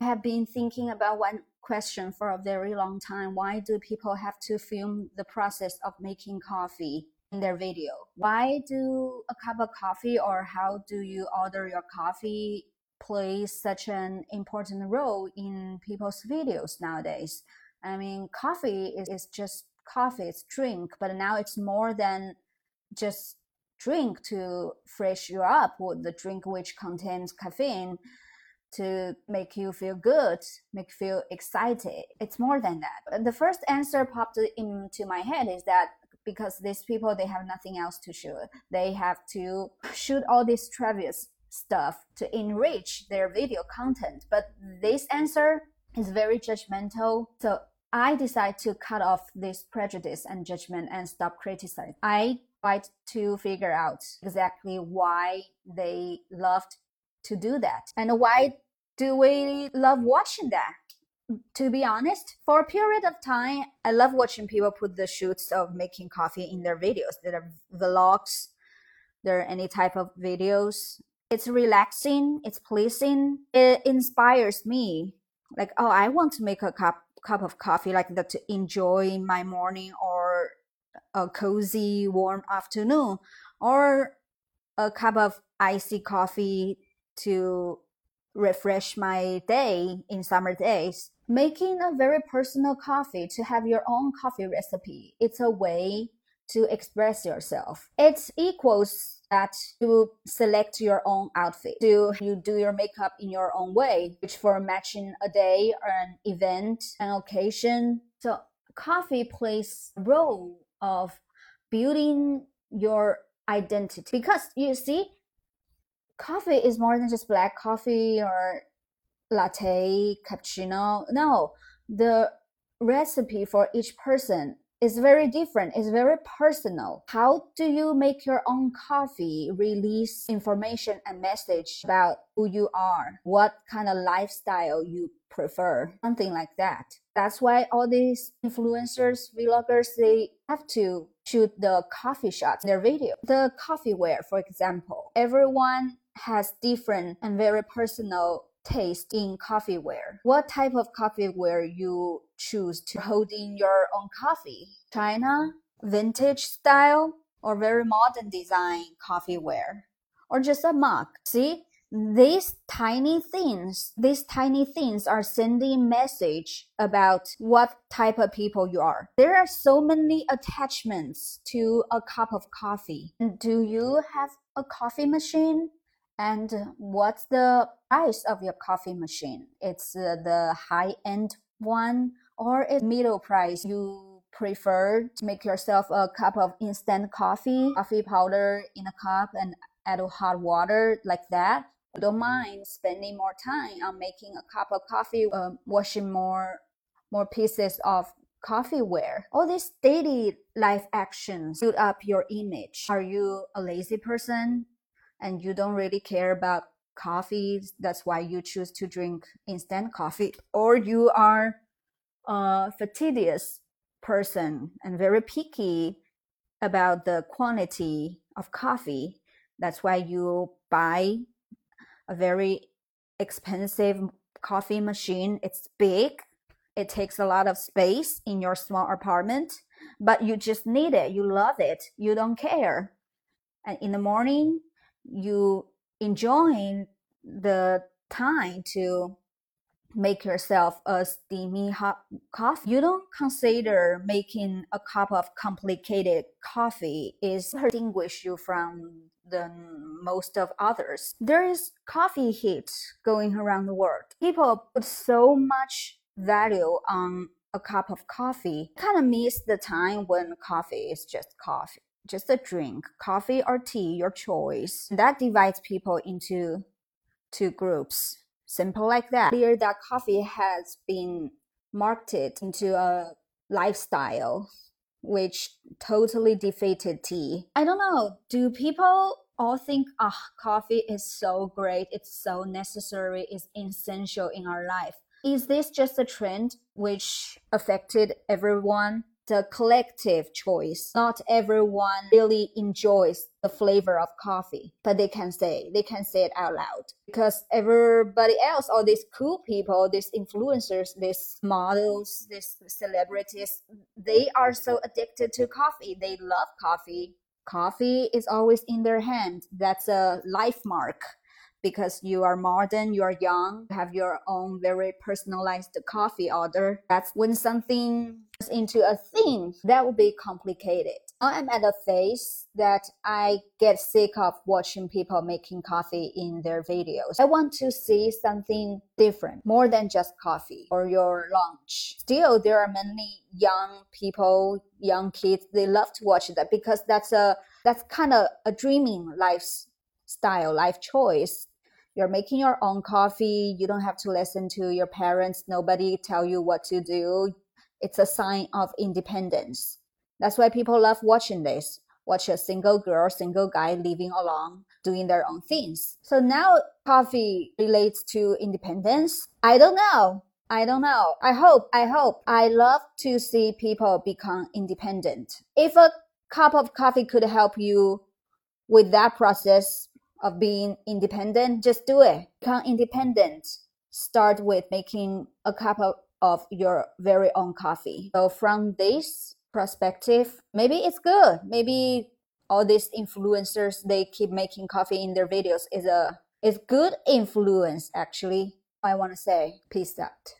have been thinking about one question for a very long time. Why do people have to film the process of making coffee in their video? Why do a cup of coffee or how do you order your coffee play such an important role in people's videos nowadays? I mean, coffee is, is just coffee, it's drink, but now it's more than just drink to fresh you up with the drink which contains caffeine to make you feel good, make you feel excited. It's more than that. The first answer popped into my head is that because these people they have nothing else to shoot. They have to shoot all this trivial stuff to enrich their video content. But this answer is very judgmental. So I decide to cut off this prejudice and judgment and stop criticizing. I try to figure out exactly why they loved to do that and why do we love watching that? To be honest for a period of time i love watching people put the shoots of making coffee in their videos there are vlogs there are any type of videos. It's relaxing it's pleasing it inspires me. Like oh i want to make a cup cup of coffee like that to enjoy my morning or a cozy warm afternoon or a cup of icy coffee to refresh my day in summer days. Making a very personal coffee to have your own coffee recipe. It's a way to express yourself. It equals that to select your own outfit. Do you do your makeup in your own way, which for matching a day or an event, an occasion. So coffee plays a role of building your identity because you see coffee is more than just black coffee or latte, cappuccino. No, the recipe for each person is very different. It's very personal. How do you make your own coffee release information and message about who you are, what kind of lifestyle you prefer, something like that. That's why all these influencers, vloggers, they have to shoot the coffee shots in their video. The coffeeware, for example, everyone has different and very personal taste in coffeeware. What type of coffeeware you choose to hold in your own coffee? China, vintage style, or very modern design coffeeware? Or just a mug? See, these tiny things, these tiny things are sending message about what type of people you are. There are so many attachments to a cup of coffee. Do you have a coffee machine? And what's the price of your coffee machine? It's uh, the high end one or it's middle price. You prefer to make yourself a cup of instant coffee, coffee powder in a cup and add hot water like that. You don't mind spending more time on making a cup of coffee, uh, washing more more pieces of coffeeware. All these daily life actions build up your image. Are you a lazy person? And you don't really care about coffee, that's why you choose to drink instant coffee, or you are a fastidious person and very picky about the quantity of coffee. That's why you buy a very expensive coffee machine. It's big, it takes a lot of space in your small apartment, but you just need it. You love it. You don't care. And in the morning, you enjoying the time to make yourself a steamy hot coffee. You don't consider making a cup of complicated coffee is distinguish you from the most of others. There is coffee heat going around the world. People put so much value on a cup of coffee. Kind of miss the time when coffee is just coffee just a drink, coffee or tea, your choice. That divides people into two groups. Simple like that. Clear that coffee has been marketed into a lifestyle, which totally defeated tea. I don't know. Do people all think, ah, oh, coffee is so great, it's so necessary, it's essential in our life? Is this just a trend which affected everyone the collective choice. Not everyone really enjoys the flavor of coffee, but they can say, they can say it out loud because everybody else, all these cool people, these influencers, these models, these celebrities, they are so addicted to coffee. They love coffee. Coffee is always in their hand. That's a life mark because you are modern, you are young, have your own very personalized coffee order. That's when something is into a thing that would be complicated. I'm at a phase that I get sick of watching people making coffee in their videos. I want to see something different, more than just coffee or your lunch. Still, there are many young people, young kids, they love to watch that because that's a that's kind of a dreaming lifestyle, life choice. You're making your own coffee. You don't have to listen to your parents. Nobody tell you what to do. It's a sign of independence. That's why people love watching this. Watch a single girl single guy living alone doing their own things. So now coffee relates to independence. I don't know. I don't know. I hope, I hope. I love to see people become independent. If a cup of coffee could help you with that process, of being independent, just do it. Become independent. Start with making a cup of, of your very own coffee. So from this perspective, maybe it's good. Maybe all these influencers they keep making coffee in their videos is a is good influence actually. I want to say peace out.